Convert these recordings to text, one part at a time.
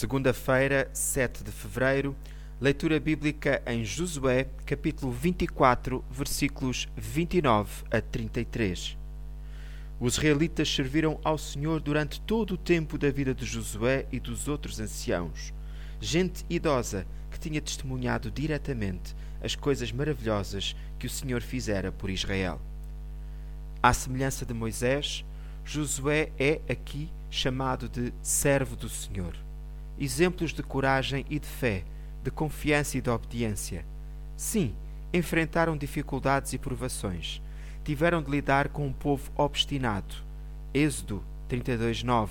Segunda-feira, 7 de fevereiro, leitura bíblica em Josué, capítulo 24, versículos 29 a 33. Os israelitas serviram ao Senhor durante todo o tempo da vida de Josué e dos outros anciãos, gente idosa que tinha testemunhado diretamente as coisas maravilhosas que o Senhor fizera por Israel. À semelhança de Moisés, Josué é aqui chamado de servo do Senhor exemplos de coragem e de fé, de confiança e de obediência. Sim, enfrentaram dificuldades e provações. Tiveram de lidar com um povo obstinado. Êxodo 32:9,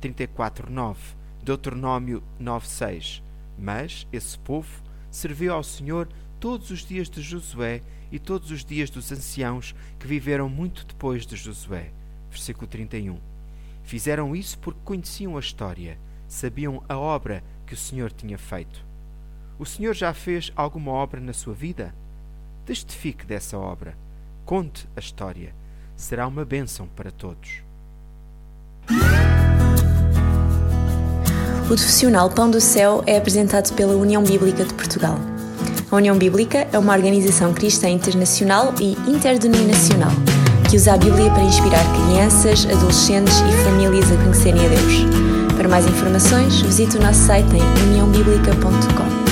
34:9, Deuteronômio 9:6. Mas esse povo serviu ao Senhor todos os dias de Josué e todos os dias dos anciãos que viveram muito depois de Josué. Versículo 31. Fizeram isso porque conheciam a história sabiam a obra que o Senhor tinha feito. O Senhor já fez alguma obra na sua vida? Testifique dessa obra. Conte a história. Será uma bênção para todos. O profissional Pão do Céu é apresentado pela União Bíblica de Portugal. A União Bíblica é uma organização cristã internacional e interdenominacional que usa a Bíblia para inspirar crianças, adolescentes e famílias a conhecerem a Deus. Para mais informações, visite o nosso site em uniãobiblica.com.